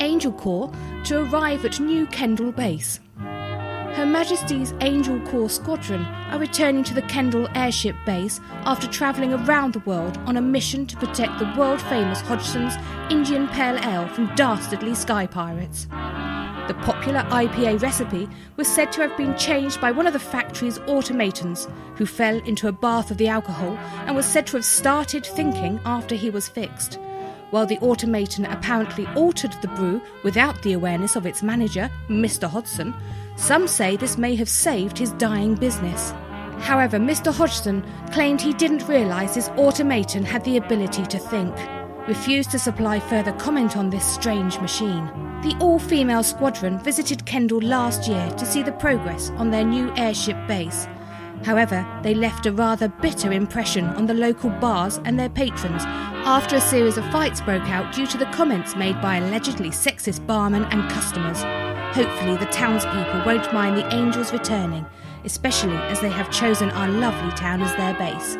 Angel Corps to arrive at New Kendal Base. Her Majesty's Angel Corps Squadron are returning to the Kendal Airship Base after travelling around the world on a mission to protect the world famous Hodgson's Indian Pale Ale from dastardly sky pirates. The popular IPA recipe was said to have been changed by one of the factory's automatons, who fell into a bath of the alcohol and was said to have started thinking after he was fixed. While the automaton apparently altered the brew without the awareness of its manager, Mr. Hodgson, some say this may have saved his dying business. However, Mr. Hodgson claimed he didn't realise his automaton had the ability to think, refused to supply further comment on this strange machine. The all female squadron visited Kendal last year to see the progress on their new airship base. However, they left a rather bitter impression on the local bars and their patrons after a series of fights broke out due to the comments made by allegedly sexist barmen and customers. Hopefully, the townspeople won't mind the angels returning, especially as they have chosen our lovely town as their base.